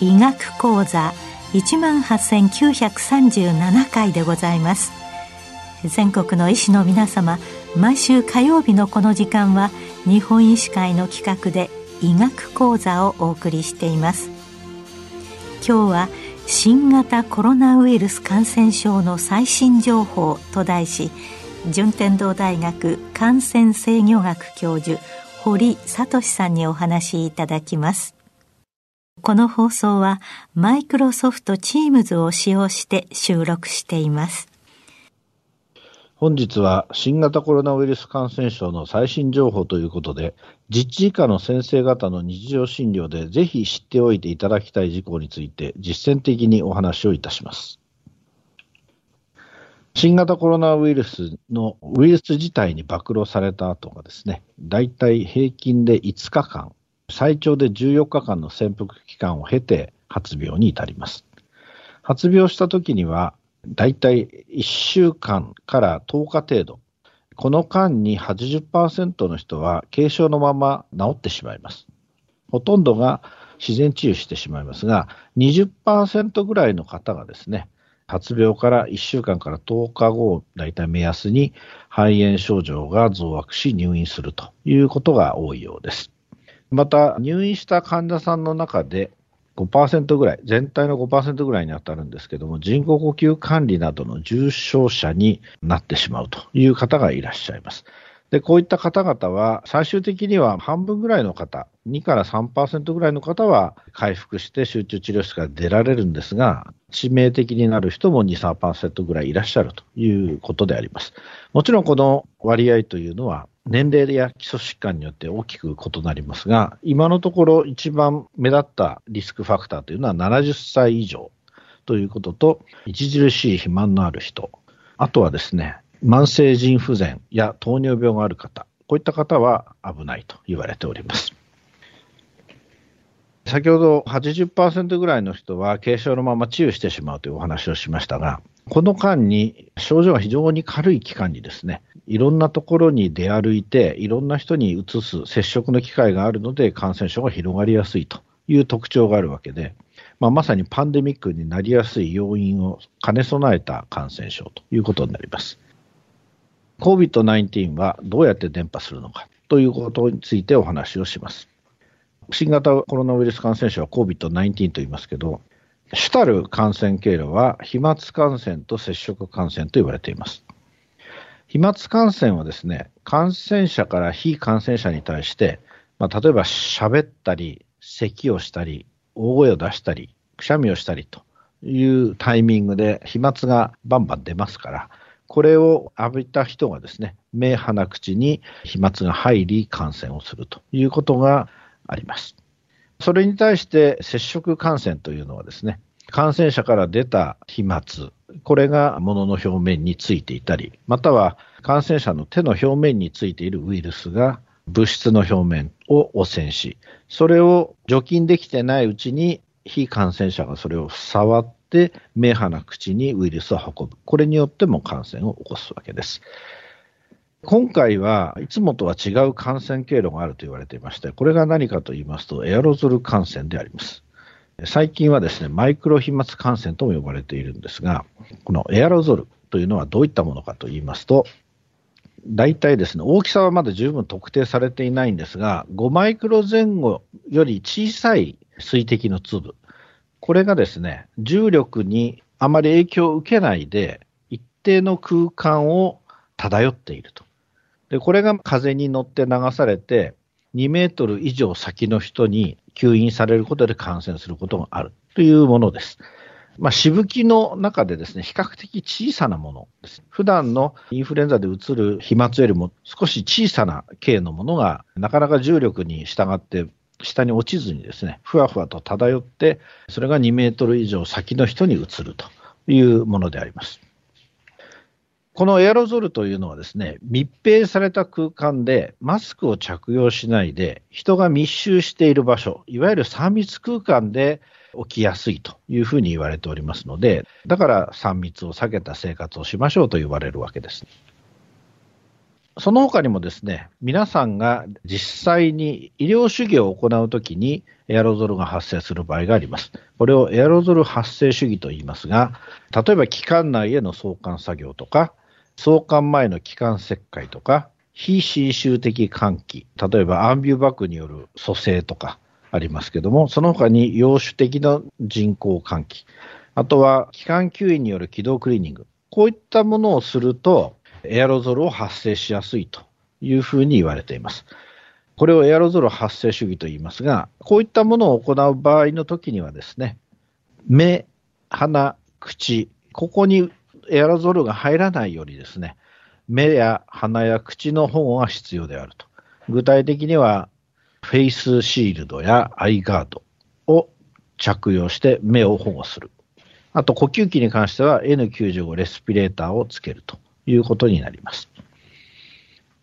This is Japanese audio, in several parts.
医学講座一万八千九百三十七回でございます。全国の医師の皆様毎週火曜日のこの時間は日本医師会の企画で医学講座をお送りしています今日は新型コロナウイルス感染症の最新情報と題し順天堂大学感染制御学教授堀聡さんにお話しいただきますこの放送はマイクロソフト Teams を使用して収録しています。本日は新型コロナウイルス感染症の最新情報ということで、実地以下の先生方の日常診療でぜひ知っておいていただきたい事項について実践的にお話をいたします。新型コロナウイルスのウイルス自体に暴露された後がですね、だいたい平均で5日間最長で14日間の潜伏期間を経て発病に至ります。発病した時には、だいたい1週間から10日程度、この間に80%の人は軽症のまま治ってしまいます。ほとんどが自然治癒してしまいますが、20%ぐらいの方がですね、発病から1週間から10日後を大体目安に肺炎症状が増悪し入院するということが多いようです。また、入院した患者さんの中で5%ぐらい、全体の5%ぐらいに当たるんですけども、人工呼吸管理などの重症者になってしまうという方がいらっしゃいます。で、こういった方々は、最終的には半分ぐらいの方、2から3%ぐらいの方は回復して集中治療室から出られるんですが、致命的になる人も2、3%ぐらいいらっしゃるということであります。もちろんこの割合というのは、年齢や基礎疾患によって大きく異なりますが、今のところ一番目立ったリスクファクターというのは70歳以上ということと、著しい肥満のある人、あとはですね、慢性腎不全や糖尿病がある方、こういった方は危ないと言われております。先ほど80%ぐらいの人は軽症のまま治癒してしまうというお話をしましたが、この間に症状が非常に軽い期間にですね、いろんなところに出歩いて、いろんな人にうつす接触の機会があるので、感染症が広がりやすいという特徴があるわけで、まあ、まさにパンデミックになりやすい要因を兼ね備えた感染症ということになります。COVID-19 はどうやって伝播するのかということについてお話をします。新型コロナウイルス感染症は COVID-19 と言いますけど、主たる感染経路は飛沫感染と接触感染と言われています。飛沫感染はですね、感染者から非感染者に対して、まあ、例えば喋ったり、咳をしたり、大声を出したり、くしゃみをしたりというタイミングで飛沫がバンバン出ますから、これを浴びた人がですね、目、鼻、口に飛沫が入り感染をするということがあります。それに対して接触感染というのはですね、感染者から出た飛沫、これが物の表面についていたり、または感染者の手の表面についているウイルスが物質の表面を汚染し、それを除菌できてないうちに非感染者がそれを触って、目、鼻、口にウイルスを運ぶ。これによっても感染を起こすわけです。今回はいつもとは違う感染経路があると言われていまして、これが何かと言いますと、エアロゾル感染であります。最近はですね、マイクロ飛沫感染とも呼ばれているんですが、このエアロゾルというのはどういったものかと言いますと、大体ですね、大きさはまだ十分特定されていないんですが、5マイクロ前後より小さい水滴の粒、これがですね、重力にあまり影響を受けないで、一定の空間を漂っていると。で、これが風に乗って流されて、2メートル以上先の人に吸引されることで感染することがあるというものです。まあ、しぶきの中でですね、比較的小さなものです。普段のインフルエンザでうつる飛沫よりも少し小さな径のものが、なかなか重力に従って下に落ちずにですね、ふわふわと漂って、それが2メートル以上先の人に移るというものであります。このエアロゾルというのはですね、密閉された空間でマスクを着用しないで人が密集している場所、いわゆる3密空間で起きやすいというふうに言われておりますので、だから3密を避けた生活をしましょうと言われるわけです。その他にもですね、皆さんが実際に医療主義を行うときにエアロゾルが発生する場合があります。これをエアロゾル発生主義と言いますが、例えば気管内への送還作業とか、送還前の気管切開とか、非侵襲的換気、例えばアンビューバックによる蘇生とかありますけども、その他に陽種的な人工換気、あとは気管吸引による気道クリーニング、こういったものをすると、エアロゾルを発生しやすいというふうに言われています。これをエアロゾル発生主義と言いますが、こういったものを行う場合の時にはですね、目、鼻、口、ここにエアロゾルが入らないようにですね、目や鼻や口の保護が必要であると。具体的には、フェイスシールドやアイガードを着用して目を保護する。あと、呼吸器に関しては N95 レスピレーターをつけるということになります。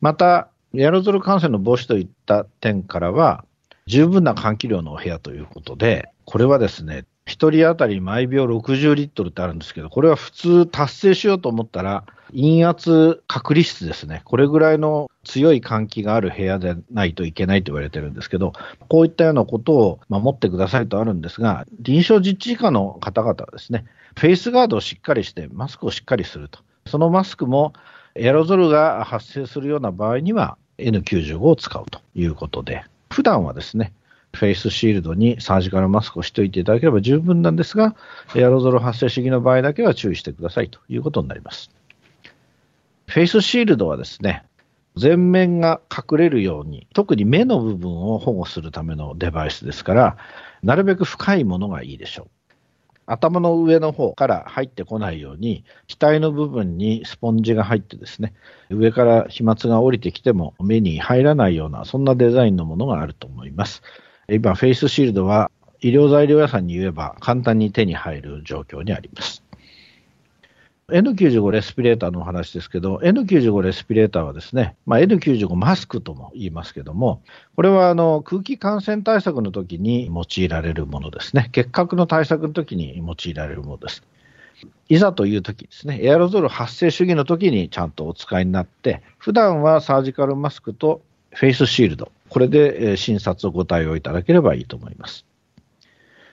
また、エアロゾル感染の防止といった点からは、十分な換気量のお部屋ということで、これはですね、1人当たり毎秒60リットルってあるんですけど、これは普通達成しようと思ったら、陰圧隔離室ですね、これぐらいの強い換気がある部屋でないといけないと言われてるんですけど、こういったようなことを守ってくださいとあるんですが、臨床実地以下の方々はですね、フェイスガードをしっかりして、マスクをしっかりすると。そのマスクもエアロゾルが発生するような場合には N95 を使うということで、普段はですね、フェイスシールドにサージカルマスクをしておいていただければ十分なんですが、エアロゾル発生手技の場合だけは注意してくださいということになります。フェイスシールドはですね、全面が隠れるように、特に目の部分を保護するためのデバイスですから、なるべく深いものがいいでしょう。頭の上の方から入ってこないように、額の部分にスポンジが入ってですね、上から飛沫が降りてきても目に入らないような、そんなデザインのものがあると思います。今、フェイスシールドは医療材料屋さんに言えば簡単に手に入る状況にあります。N95 レスピレーターのお話ですけど、N95 レスピレーターはですね、まあ、N95 マスクとも言いますけども、これはあの空気感染対策の時に用いられるものですね。結核の対策の時に用いられるものです。いざという時ですね、エアロゾル発生主義の時にちゃんとお使いになって、普段はサージカルマスクとフェイスシールド、これで診察をご対応いただければいいと思います。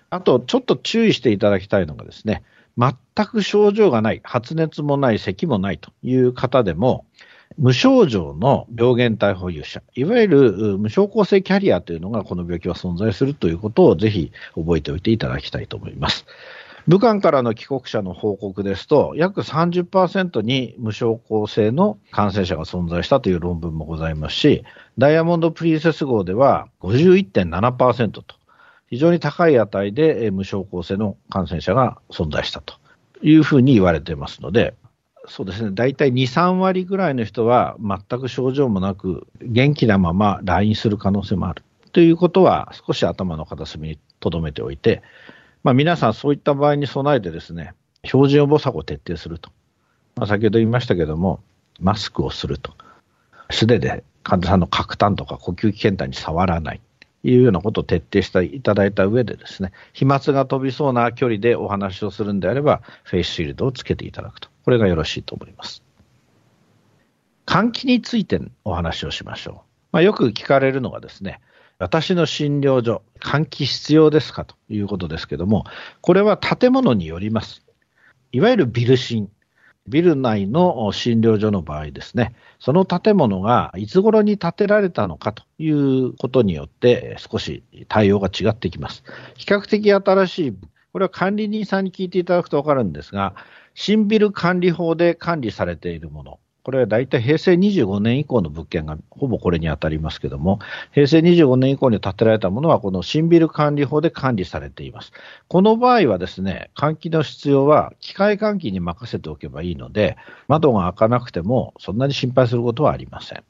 あと、ちょっと注意していただきたいのがですね、全く症状がない、発熱もない、咳もないという方でも、無症状の病原体保有者、いわゆる無症候性キャリアというのがこの病気は存在するということをぜひ覚えておいていただきたいと思います。武漢からの帰国者の報告ですと、約30%に無症候性の感染者が存在したという論文もございますし、ダイヤモンド・プリンセス号では51.7%と、非常に高い値で無症候性の感染者が存在したというふうに言われていますので、そうですね、大体2、3割ぐらいの人は全く症状もなく、元気なまま来院する可能性もあるということは、少し頭の片隅に留めておいて、まあ、皆さんそういった場合に備えてですね、標準予防策を徹底すると。まあ、先ほど言いましたけども、マスクをすると。素手で患者さんの角炭とか呼吸器検体に触らない。いうようなことを徹底していただいた上でですね、飛沫が飛びそうな距離でお話をするんであれば、フェイスシールドをつけていただくと。これがよろしいと思います。換気についてお話をしましょう。まあ、よく聞かれるのがですね、私の診療所、換気必要ですかということですけども、これは建物によります。いわゆるビル診、ビル内の診療所の場合ですね、その建物がいつ頃に建てられたのかということによって、少し対応が違ってきます。比較的新しい、これは管理人さんに聞いていただくと分かるんですが、新ビル管理法で管理されているもの、これは大体平成25年以降の物件がほぼこれに当たりますけども、平成25年以降に建てられたものは、この新ビル管理法で管理されています。この場合はですね、換気の必要は機械換気に任せておけばいいので、窓が開かなくてもそんなに心配することはありません。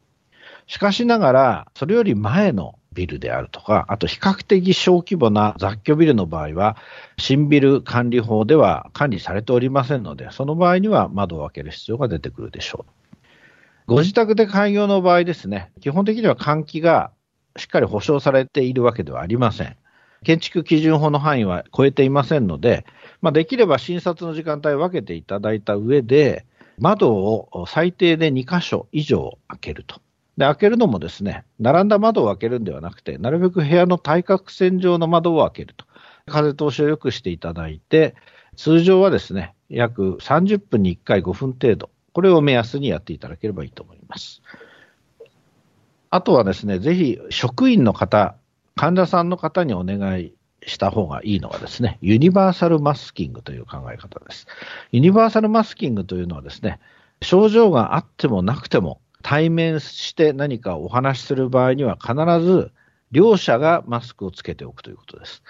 しかしながら、それより前のビルであるとか、あと比較的小規模な雑居ビルの場合は、新ビル管理法では管理されておりませんので、その場合には窓を開ける必要が出てくるでしょう。ご自宅で開業の場合ですね、基本的には換気がしっかり保証されているわけではありません。建築基準法の範囲は超えていませんので、まあ、できれば診察の時間帯を分けていただいた上で、窓を最低で2箇所以上開けると。で、開けるのもですね、並んだ窓を開けるんではなくて、なるべく部屋の対角線上の窓を開けると。風通しを良くしていただいて、通常はですね、約30分に1回5分程度、これを目安にやっていただければいいと思います。あとはですね、ぜひ職員の方、患者さんの方にお願いした方がいいのはですね、ユニバーサルマスキングという考え方です。ユニバーサルマスキングというのはですね、症状があってもなくても、対面して何かお話しする場合には必ず両者がマスクをつけておくということです。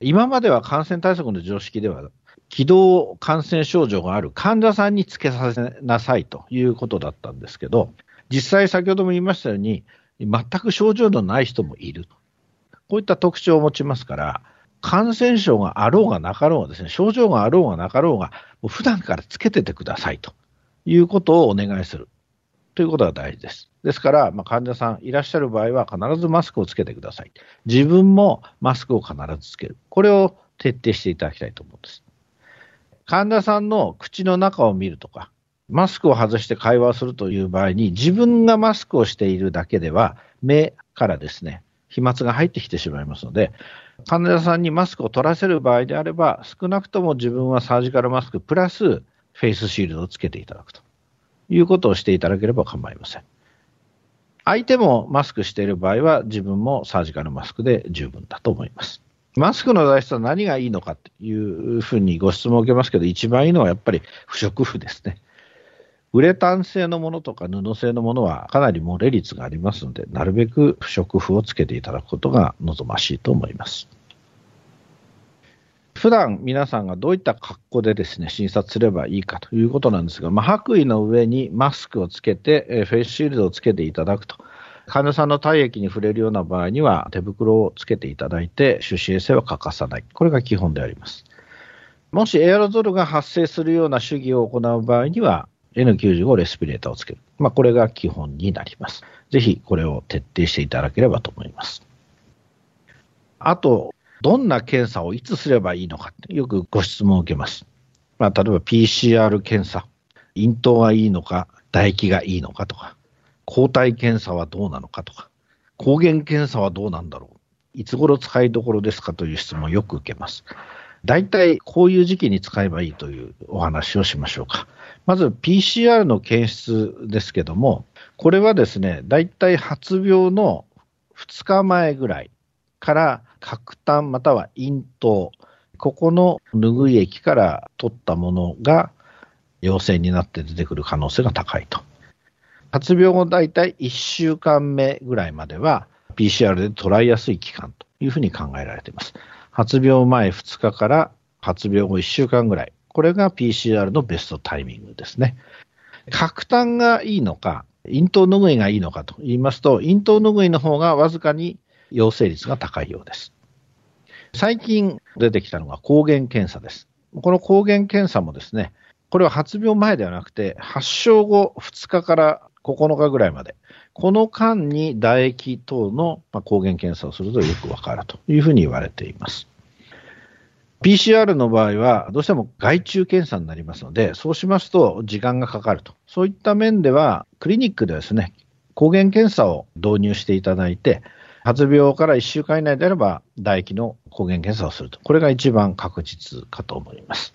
今までは感染対策の常識では、気道感染症状がある患者さんにつけさせなさいということだったんですけど、実際先ほども言いましたように、全く症状のない人もいると。こういった特徴を持ちますから、感染症があろうがなかろうがですね、症状があろうがなかろうが、もう普段からつけててくださいということをお願いするということが大事です。ですから、まあ、患者さんいらっしゃる場合は必ずマスクをつけてください。自分もマスクを必ずつける。これを徹底していただきたいと思うんです。患者さんの口の中を見るとか、マスクを外して会話をするという場合に、自分がマスクをしているだけでは、目からですね、飛沫が入ってきてしまいますので、患者さんにマスクを取らせる場合であれば、少なくとも自分はサージカルマスクプラスフェイスシールドをつけていただくということをしていただければ構いません。相手もマスクしている場合は、自分もサージカルマスクで十分だと思います。マスクの材質は何がいいのかというふうにご質問を受けますけど、一番いいのはやっぱり不織布ですね。ウレタン製のものとか布製のものはかなり漏れ率がありますので、なるべく不織布をつけていただくことが望ましいと思います。普段皆さんがどういった格好でですね、診察すればいいかということなんですが、まあ、白衣の上にマスクをつけて、フェイスシールドをつけていただくと。患者さんの体液に触れるような場合には手袋をつけていただいて、手指衛生は欠かさない。これが基本であります。もしエアロゾルが発生するような手技を行う場合には、N95 レスピレーターをつける。まあ、これが基本になります。ぜひこれを徹底していただければと思います。あと、どんな検査をいつすればいいのかよくご質問を受けます。まあ、例えば PCR 検査、咽頭がいいのか、唾液がいいのかとか、抗体検査はどうなのかとか、抗原検査はどうなんだろう。いつ頃使いどころですかという質問をよく受けます。大体こういう時期に使えばいいというお話をしましょうか。まず PCR の検出ですけども、これはですね、大体発病の2日前ぐらいから角炭または咽頭、ここの拭い液から取ったものが陽性になって出てくる可能性が高いと。発病後大体1週間目ぐらいまでは PCR で捉えやすい期間というふうに考えられています。発病前2日から発病後1週間ぐらい。これが PCR のベストタイミングですね。角炭がいいのか、咽頭拭いがいいのかと言いますと、咽頭拭いの方がわずかに陽性率が高いようです。最近出てきたのが抗原検査です。この抗原検査もですね、これは発病前ではなくて、発症後2日から9日ぐらいまで、この間に唾液等の抗原検査をするとよくわかるというふうに言われています。PCR の場合は、どうしても外注検査になりますので、そうしますと時間がかかると。そういった面では、クリニックでですね、抗原検査を導入していただいて、発病から1週間以内であれば、唾液の抗原検査をすると。これが一番確実かと思います。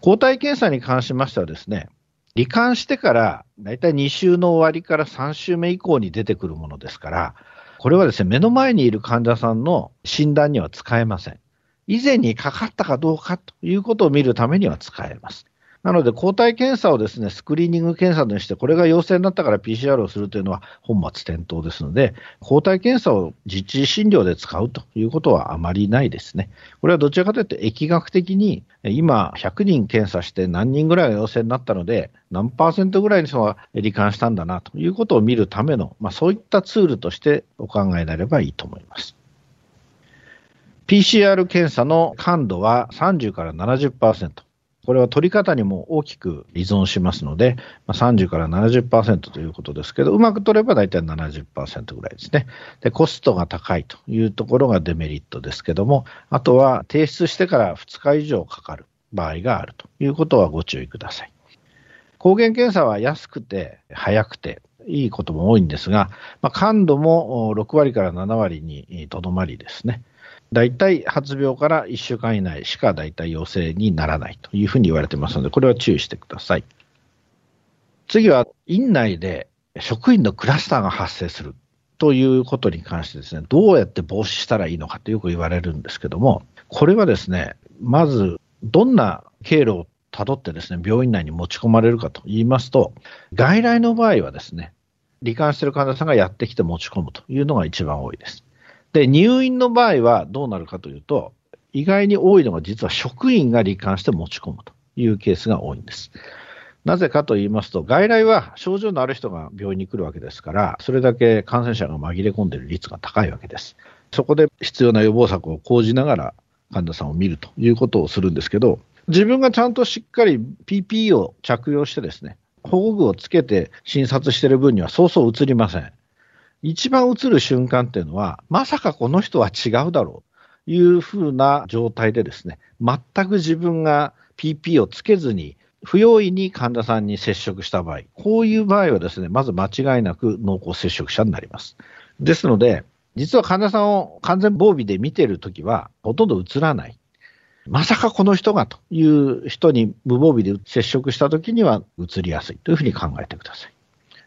抗体検査に関しましてはですね、罹患してから、だいたい2週の終わりから3週目以降に出てくるものですから、これはですね、目の前にいる患者さんの診断には使えません。以前にかかったかどうかということを見るためには使えます。なので、抗体検査をですね、スクリーニング検査にして、これが陽性になったから PCR をするというのは本末転倒ですので、抗体検査を実地診療で使うということはあまりないですね。これはどちらかというと、疫学的に、今、100人検査して何人ぐらいが陽性になったので、何パーセントぐらいの人が罹患したんだなということを見るための、まあ、そういったツールとしてお考えになればいいと思います。PCR 検査の感度は30から70%。これは取り方にも大きく依存しますので、まあ、30から70%ということですけど、うまく取れば大体70%ぐらいですね。で、コストが高いというところがデメリットですけども、あとは提出してから2日以上かかる場合があるということはご注意ください。抗原検査は安くて早くていいことも多いんですが、まあ、感度も6割から7割にとどまりですね。大体発病から1週間以内しか大体陽性にならないというふうに言われてますので、これは注意してください。次は、院内で職員のクラスターが発生するということに関してですね、どうやって防止したらいいのかとよく言われるんですけども、これはですね、まず、どんな経路をたどってですね、病院内に持ち込まれるかと言いますと、外来の場合はですね、罹患している患者さんがやってきて持ち込むというのが一番多いです。で、入院の場合はどうなるかというと、意外に多いのが実は職員が罹患して持ち込むというケースが多いんです。なぜかと言いますと、外来は症状のある人が病院に来るわけですから、それだけ感染者が紛れ込んでいる率が高いわけです。そこで必要な予防策を講じながら患者さんを見るということをするんですけど、自分がちゃんとしっかり PPE を着用してですね、保護具をつけて診察している分にはそうそう移りません。一番映る瞬間っていうのは、まさかこの人は違うだろうというふうな状態でですね、全く自分が PP をつけずに、不用意に患者さんに接触した場合、こういう場合はですね、まず間違いなく濃厚接触者になります。ですので、実は患者さんを完全防備で見てるときは、ほとんど映らない。まさかこの人がという人に無防備で接触したときには移りやすいというふうに考えてください。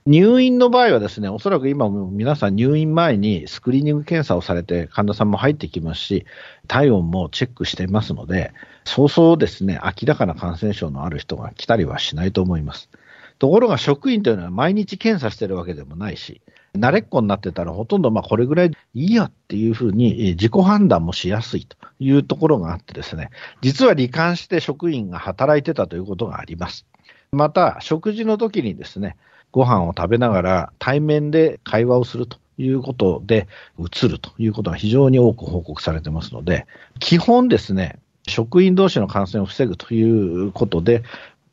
入院の場合はですね、おそらく今皆さん入院前にスクリーニング検査をされて患者さんも入ってきますし、体温もチェックしていますので、そうそうですね、明らかな感染症のある人が来たりはしないと思います。ところが職員というのは毎日検査してるわけでもないし、慣れっこになってたらほとんどまあこれぐらいいいやっていうふうに自己判断もしやすいというところがあってですね、実は罹患して職員が働いてたということがあります。また、食事の時にですね、ご飯を食べながら対面で会話をするということで、うつるということが非常に多く報告されてますので、基本ですね、職員同士の感染を防ぐということで、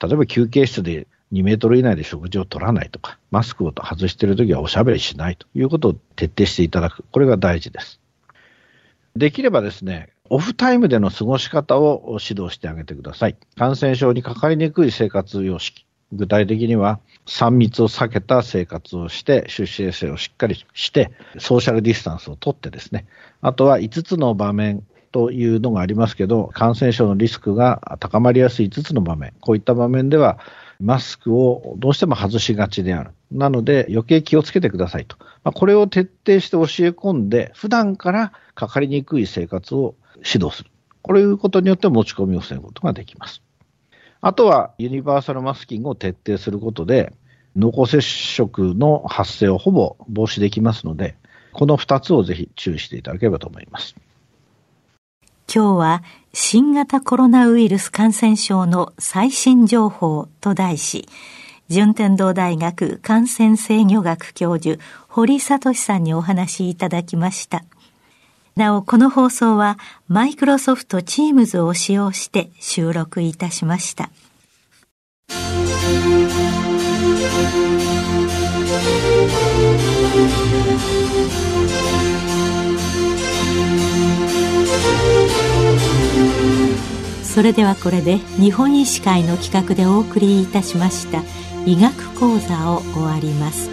例えば休憩室で2メートル以内で食事を取らないとか、マスクを外しているときはおしゃべりしないということを徹底していただく。これが大事です。できればですね、オフタイムでの過ごし方を指導してあげてください。感染症にかかりにくい生活様式。具体的には、3密を避けた生活をして、出資衛生をしっかりして、ソーシャルディスタンスをとってですね、あとは5つの場面というのがありますけど、感染症のリスクが高まりやすい5つの場面、こういった場面では、マスクをどうしても外しがちである。なので、余計気をつけてくださいと。まあ、これを徹底して教え込んで、普段からかかりにくい生活を指導する。こういうことによって持ち込みを防ぐことができます。あとはユニバーサルマスキングを徹底することで、濃厚接触の発生をほぼ防止できますので、この2つをぜひ注意していただければと思います。今日は新型コロナウイルス感染症の最新情報と題し、順天堂大学感染制御学教授堀聡さんにお話しいただきました。なお、この放送はマイクロソフト Teams を使用して収録いたしました。それではこれで日本医師会の企画でお送りいたしました医学講座を終わります。